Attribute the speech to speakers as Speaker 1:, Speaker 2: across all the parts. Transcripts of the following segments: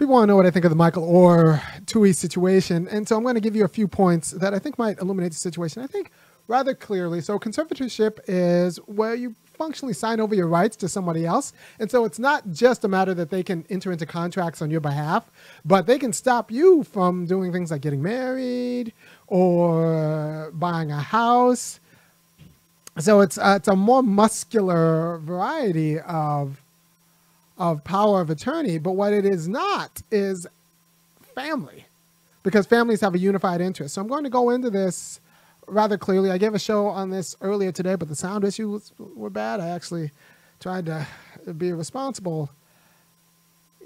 Speaker 1: people want to know what I think of the Michael Oher Tuohy situation, and so I'm going to give you a few points that I think might illuminate the situation. I think rather clearly. So conservatorship is where you functionally sign over your rights to somebody else, and so it's not just a matter that they can enter into contracts on your behalf, but they can stop you from doing things like getting married or buying a house. So it's uh, it's a more muscular variety of of power of attorney, but what it is not is family, because families have a unified interest. So I'm going to go into this rather clearly. I gave a show on this earlier today, but the sound issues were bad. I actually tried to be a responsible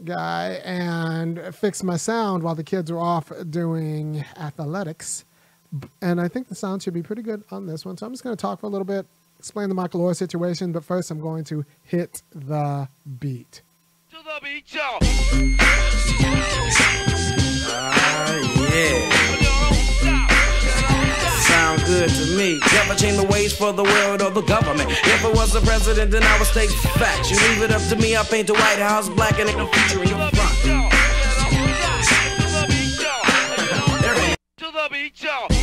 Speaker 1: guy and fix my sound while the kids were off doing athletics. And I think the sound should be pretty good on this one. So I'm just going to talk for a little bit, explain the Michael Oher situation, but first I'm going to hit the beat.
Speaker 2: To the beat, y'all.
Speaker 3: Ah, yeah. Sound good to me. Never change the ways for the world or the government. If I was the president, then I would state facts. You leave it up to me, I paint the White House black and ain't no future in your front.
Speaker 2: To the beat, y'all.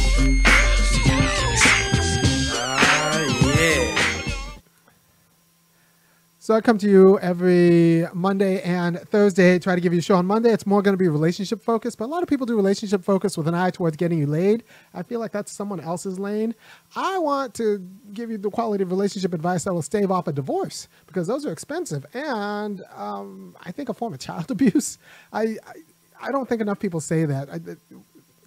Speaker 1: So I come to you every Monday and Thursday, try to give you a show on Monday. It's more going to be relationship focused, but a lot of people do relationship focused with an eye towards getting you laid. I feel like that's someone else's lane. I want to give you the quality of relationship advice that will stave off a divorce because those are expensive and um, I think a form of child abuse. I, I, I don't think enough people say that. I,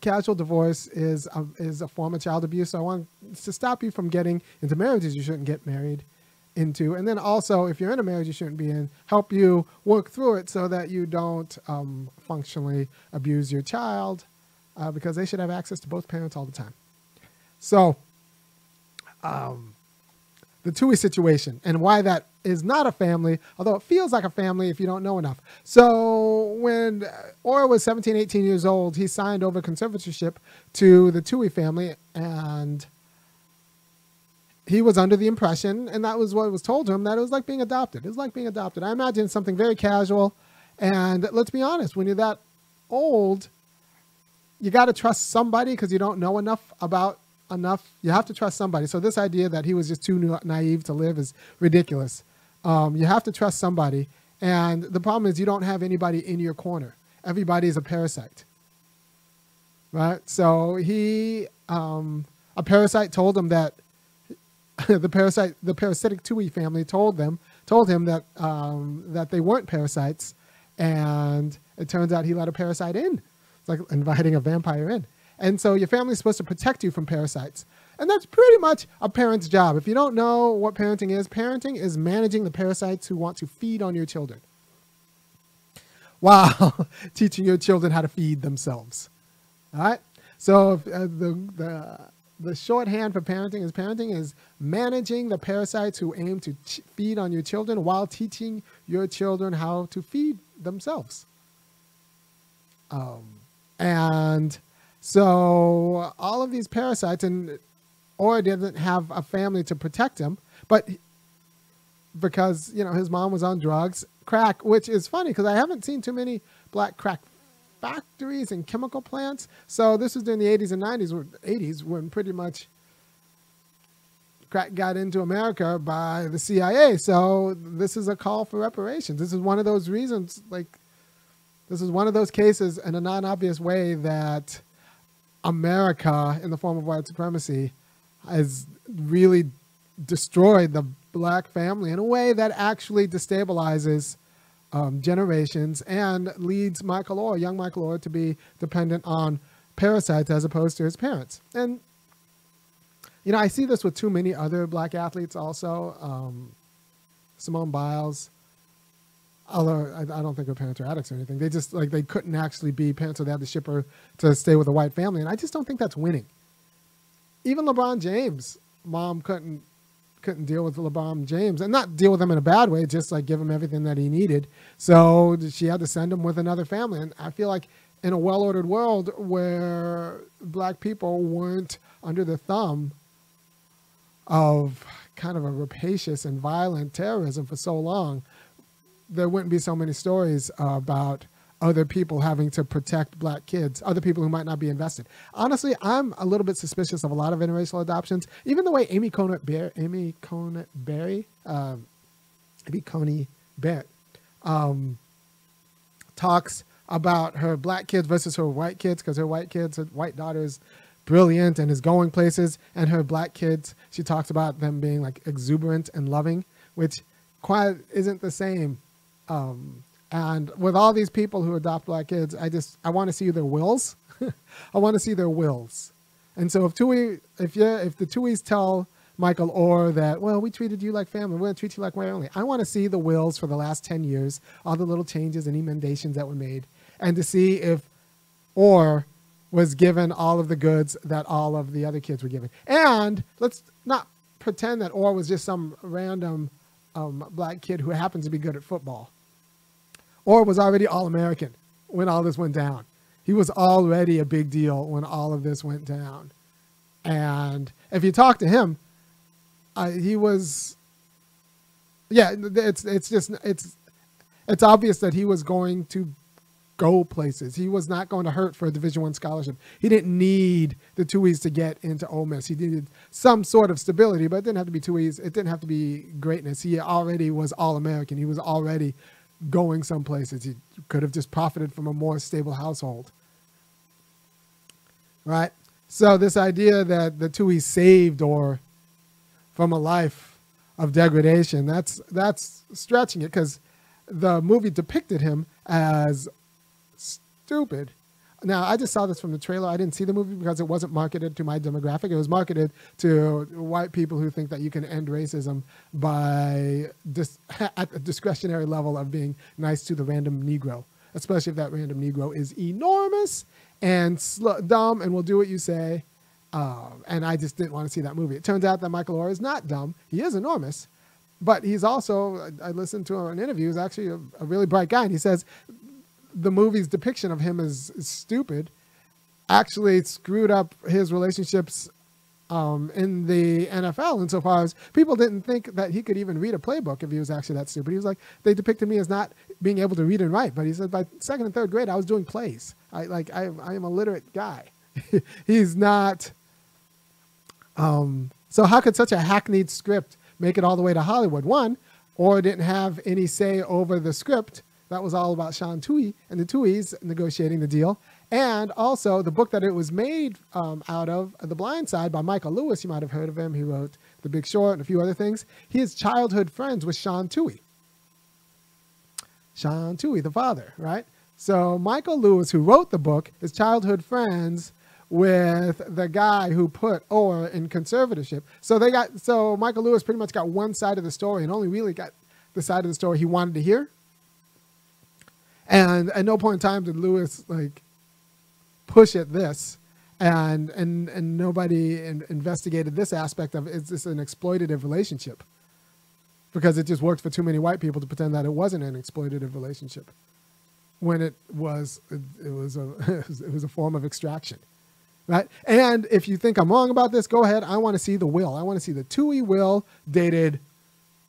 Speaker 1: casual divorce is a, is a form of child abuse. So I want to stop you from getting into marriages you shouldn't get married into. And then also, if you're in a marriage you shouldn't be in, help you work through it so that you don't um, functionally abuse your child uh, because they should have access to both parents all the time. So, um, the Tuohy situation and why that is not a family, although it feels like a family if you don't know enough. So when Oher was 17, 18 years old, he signed over conservatorship to the Tuohy family and he was under the impression, and that was what was told to him, that it was like being adopted. It was like being adopted. I imagine something very casual. And let's be honest, when you're that old, you got to trust somebody because you don't know enough about enough. You have to trust somebody. So this idea that he was just too naive to live is ridiculous. Um, you have to trust somebody. And the problem is you don't have anybody in your corner. Everybody is a parasite. Right? So he, um, a parasite told him that the parasite, the parasitic Tuohy family told them, told him that um, that they weren't parasites, and it turns out he let a parasite in. It's like inviting a vampire in. And so your family's supposed to protect you from parasites. And that's pretty much a parent's job. If you don't know what parenting is, parenting is managing the parasites who want to feed on your children while teaching your children how to feed themselves. All right? So uh, the, the, the shorthand for parenting is parenting is managing the parasites who aim to feed on your children while teaching your children how to feed themselves. Um, and so all of these parasites, and Oher didn't have a family to protect him, but because you know his mom was on drugs, crack, which is funny because I haven't seen too many black crack factories and chemical plants. So this was during the 80s and 90s, or 80s, when pretty much crack got into America by the CIA. So this is a call for reparations. This is one of those reasons, like, this is one of those cases in a non-obvious way that America, in the form of white supremacy, has really destroyed the black family in a way that actually destabilizes um, generations and leads Michael Oher, young Michael Oher, to be dependent on parasites as opposed to his parents. And you know, I see this with too many other black athletes also. Um, Simone Biles, although I, I don't think her parents are addicts or anything. They just like they couldn't actually be parents, so they had to ship her to stay with a white family, and I just don't think that's winning. Even LeBron James, mom couldn't couldn't deal with LeBron James, and not deal with him in a bad way, just like give him everything that he needed. So she had to send him with another family, and I feel like in a well-ordered world where black people weren't under the thumb of kind of a rapacious and violent terrorism for so long, there wouldn't be so many stories about other people having to protect black kids, other people who might not be invested. Honestly, I'm a little bit suspicious of a lot of interracial adoptions. Even the way Amy Coney Barrett, Amy Coney Barry, um, maybe Coney Barrett, um, talks about her black kids versus her white kids because her white kids, her white daughter is brilliant and is going places, and her black kids, she talks about them being like exuberant and loving, which quite isn't the same. Um, and with all these people who adopt black kids, I just I want to see their wills. I want to see their wills. And so if Tuohy, if you, if the Tuohys tell Michael Oher that, well, we treated you like family, we're to treat you like family. I want to see the wills for the last 10 years, all the little changes and emendations that were made, and to see if Oher was given all of the goods that all of the other kids were given. And let's not pretend that Oher was just some random um, black kid who happens to be good at football. Oher was already All American when all this went down. He was already a big deal when all of this went down. And if you talk to him, uh, he was, yeah, it's it's just it's it's obvious that he was going to go places. He was not going to hurt for a Division One scholarship. He didn't need the Tuohys to get into Ole Miss. He needed some sort of stability, but it didn't have to be Tuohys. It didn't have to be greatness. He already was All American. He was already going some places. He could have just profited from a more stable household. Right? So this idea that the Tuohys saved Oher from a life of degradation, that's that's stretching it because the movie depicted him as stupid. Now, I just saw this from the trailer. I didn't see the movie because it wasn't marketed to my demographic. It was marketed to white people who think that you can end racism by dis- at the discretionary level of being nice to the random Negro, especially if that random Negro is enormous and sl- dumb and will do what you say. Um, and I just didn't want to see that movie. It turns out that Michael Oher is not dumb. He is enormous, but he's also, I listened to an interview, he's actually a, a really bright guy. And he says the movie's depiction of him as, as stupid actually screwed up his relationships um, in the NFL insofar as people didn't think that he could even read a playbook if he was actually that stupid. He was like, they depicted me as not being able to read and write, but he said by second and third grade, I was doing plays. I like, I, I am a literate guy. He's not. Um, so how could such a hackneyed script make it all the way to Hollywood? One, Oher didn't have any say over the script that was all about Sean Tuohy and the Tuohys negotiating the deal. And also the book that it was made um, out of, The Blind Side by Michael Lewis. You might have heard of him. He wrote The Big Short and a few other things. He is childhood friends with Sean Tuohy. Sean Tuohy, the father, right? So Michael Lewis, who wrote the book, is childhood friends with the guy who put Oher in conservatorship. So they got so Michael Lewis pretty much got one side of the story and only really got the side of the story he wanted to hear. And at no point in time did Lewis like push at this, and and and nobody in, investigated this aspect of is this an exploitative relationship? Because it just worked for too many white people to pretend that it wasn't an exploitative relationship, when it was it, it was a it was a form of extraction, right? And if you think I'm wrong about this, go ahead. I want to see the will. I want to see the Tuohy will dated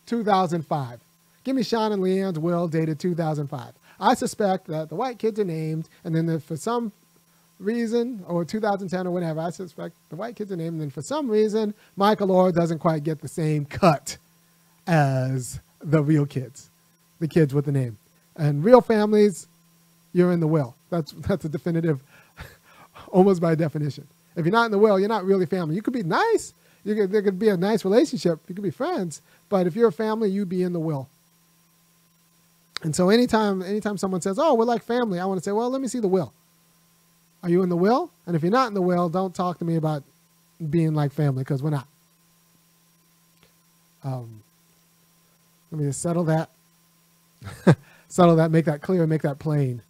Speaker 1: 2005. Give me Sean and Leigh Anne's will dated 2005. I suspect that the white kids are named, and then for some reason, or 2010 or whatever, I suspect the white kids are named, and then for some reason, Michael Oher doesn't quite get the same cut as the real kids, the kids with the name. And real families, you're in the will. That's that's a definitive, almost by definition. If you're not in the will, you're not really family. You could be nice. You could, there could be a nice relationship. You could be friends. But if you're a family, you'd be in the will. And so anytime anytime someone says, "Oh, we're like family," I want to say, "Well, let me see the will. Are you in the will? And if you're not in the will, don't talk to me about being like family because we're not." Um, let me just settle that. settle that. Make that clear. Make that plain.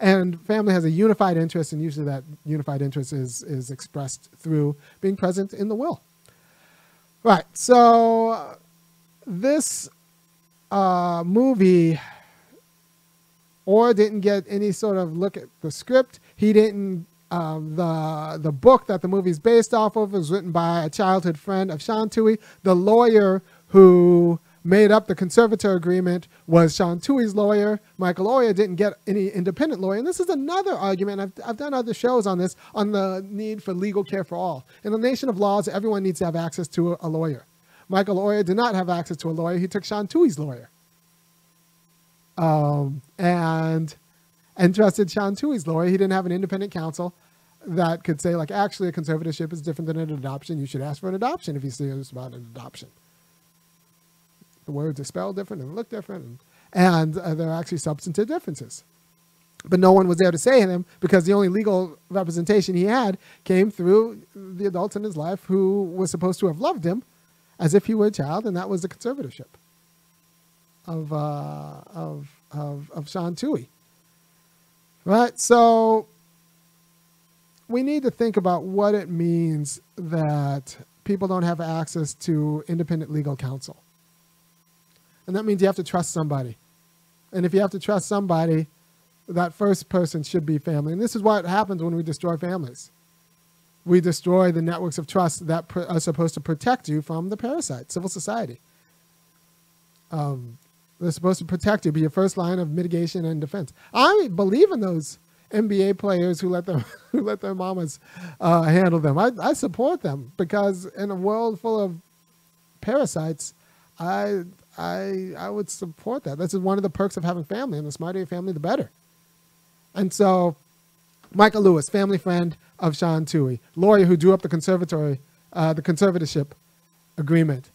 Speaker 1: And family has a unified interest, and usually that unified interest is is expressed through being present in the will. Right. So this uh, movie Oher didn't get any sort of look at the script. He didn't. Um, the the book that the movie's based off of was written by a childhood friend of Sean Tuohy, the lawyer who made up the conservator agreement was Sean Tuohy's lawyer. Michael Oher didn't get any independent lawyer. And this is another argument. I've, I've done other shows on this, on the need for legal care for all. In a nation of laws, everyone needs to have access to a, a lawyer. Michael Oher did not have access to a lawyer. He took Sean Tuohy's lawyer. Um, and and trusted Sean Tuohy's lawyer. He didn't have an independent counsel that could say, like, actually, a conservatorship is different than an adoption. You should ask for an adoption if you're serious about an adoption. The words are spelled different and look different, and, and uh, there are actually substantive differences. But no one was there to say him because the only legal representation he had came through the adults in his life who were supposed to have loved him as if he were a child, and that was the conservatorship of uh, of of of Sean Tuohy. Right, so we need to think about what it means that people don't have access to independent legal counsel, and that means you have to trust somebody, and if you have to trust somebody, that first person should be family, and this is what happens when we destroy families. We destroy the networks of trust that are supposed to protect you from the parasite, civil society. Um, they're supposed to protect you, be your first line of mitigation and defense. I believe in those NBA players who let their who let their mamas uh, handle them. I, I support them because in a world full of parasites, I I I would support that. This is one of the perks of having family, and the smarter your family, the better. And so Michael Lewis, family friend of Sean Tuohy, lawyer who drew up the conservatory, uh, the conservatorship agreement,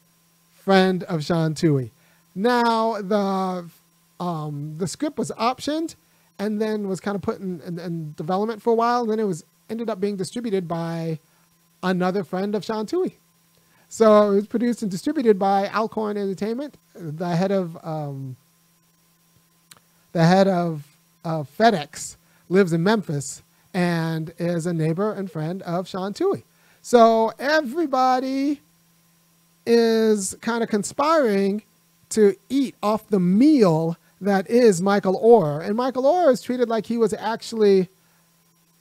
Speaker 1: friend of Sean Tuohy. Now the um, the script was optioned and then was kind of put in, in, in, development for a while. And then it was ended up being distributed by another friend of Sean Tuohy. So it was produced and distributed by Alcon Entertainment, the head of um, the head of FedEx lives in Memphis and is a neighbor and friend of Sean Tuohy. So everybody is kind of conspiring to eat off the meal that is Michael Oher. And Michael Oher is treated like he was actually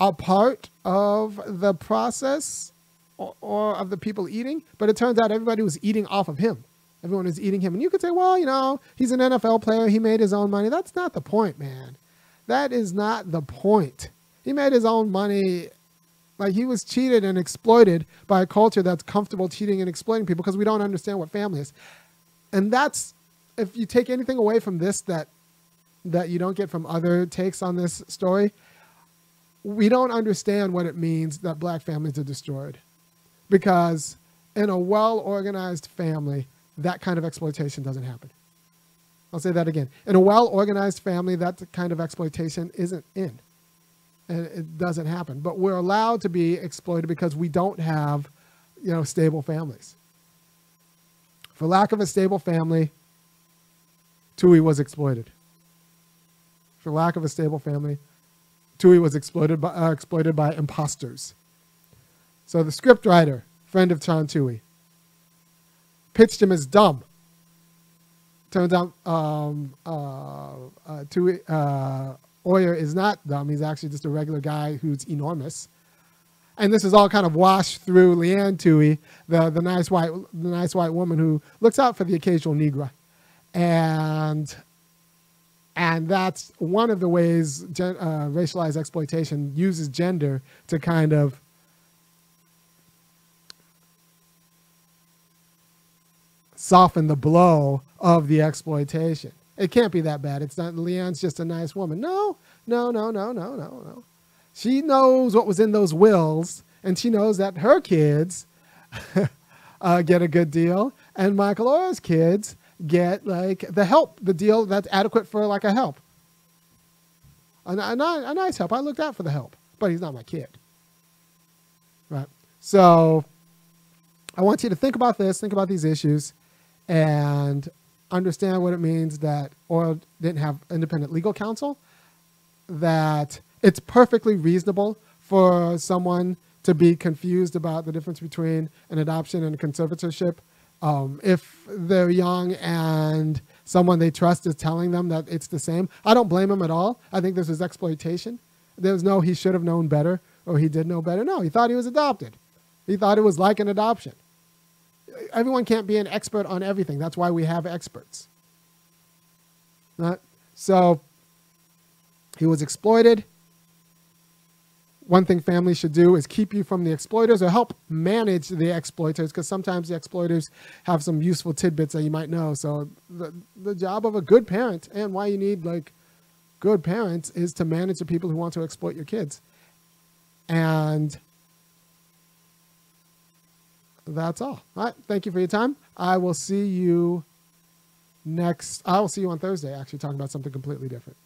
Speaker 1: a part of the process or, or, of the people eating, but it turns out everybody was eating off of him. Everyone was eating him. And you could say, well, you know, he's an NFL player. He made his own money. That's not the point, man. That is not the point. He made his own money. Like he was cheated and exploited by a culture that's comfortable cheating and exploiting people because we don't understand what family is. And that's if you take anything away from this that that you don't get from other takes on this story, we don't understand what it means that black families are destroyed. Because in a well organized family, that kind of exploitation doesn't happen. I'll say that again. In a well organized family, that kind of exploitation isn't in and it doesn't happen. But we're allowed to be exploited because we don't have, you know, stable families. For lack of a stable family, Tuohy was exploited. For lack of a stable family, Tuohy was exploited by, uh, exploited by imposters. So the scriptwriter, friend of Sean Tuohy, pitched him as dumb. Turns out um, uh, uh, Tuohy, uh, Oher is not dumb. He's actually just a regular guy who's enormous. And this is all kind of washed through Leigh Anne Tuohy, the, the nice white the nice white woman who looks out for the occasional Negro. And and that's one of the ways gen, uh, racialized exploitation uses gender to kind of soften the blow of the exploitation. It can't be that bad. It's not Leigh Anne's just a nice woman. No, no, no, no, no, no, no. She knows what was in those wills, and she knows that her kids uh, get a good deal, and Michael Oher's kids get like the help, the deal that's adequate for like a help, a, a, a nice help. I looked out for the help, but he's not my kid, right? So I want you to think about this, think about these issues, and understand what it means that Oher didn't have independent legal counsel, that it's perfectly reasonable for someone to be confused about the difference between an adoption and a conservatorship. Um, if they're young and someone they trust is telling them that it's the same, I don't blame him at all. I think this is exploitation. There's no he should have known better or he did know better. No, he thought he was adopted. He thought it was like an adoption. everyone can't be an expert on everything. That's why we have experts. Not, so he was exploited. One thing families should do is keep you from the exploiters or help manage the exploiters because sometimes the exploiters have some useful tidbits that you might know. So the, the job of a good parent and why you need like good parents is to manage the people who want to exploit your kids. And that's all. All right. Thank you for your time. I will see you next. I will see you on Thursday, actually, talking about something completely different.